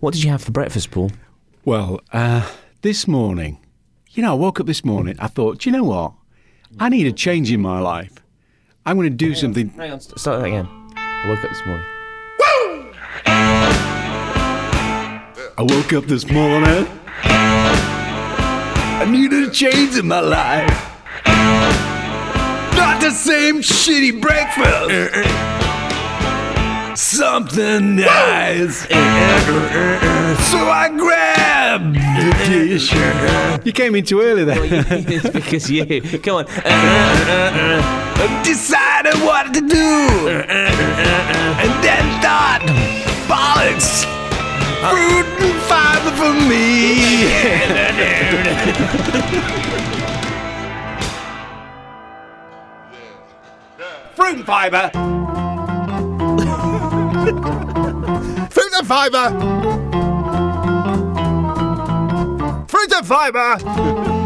What did you have for breakfast, Paul? Well, uh, this morning, you know, I woke up this morning. I thought, do you know what? I need a change in my life. I'm going to do something. Hang on, st- start that again. I woke up this morning. I woke up this morning. I needed a change in my life. Not the same shitty breakfast. Something nice. So I grabbed the dish. You came in too early there. it's because you. Come on. Decided what to do. And then thought, bollocks. Fruit and fiber for me. Fruit and fiber. Fruit and fibre! Fruit and fibre!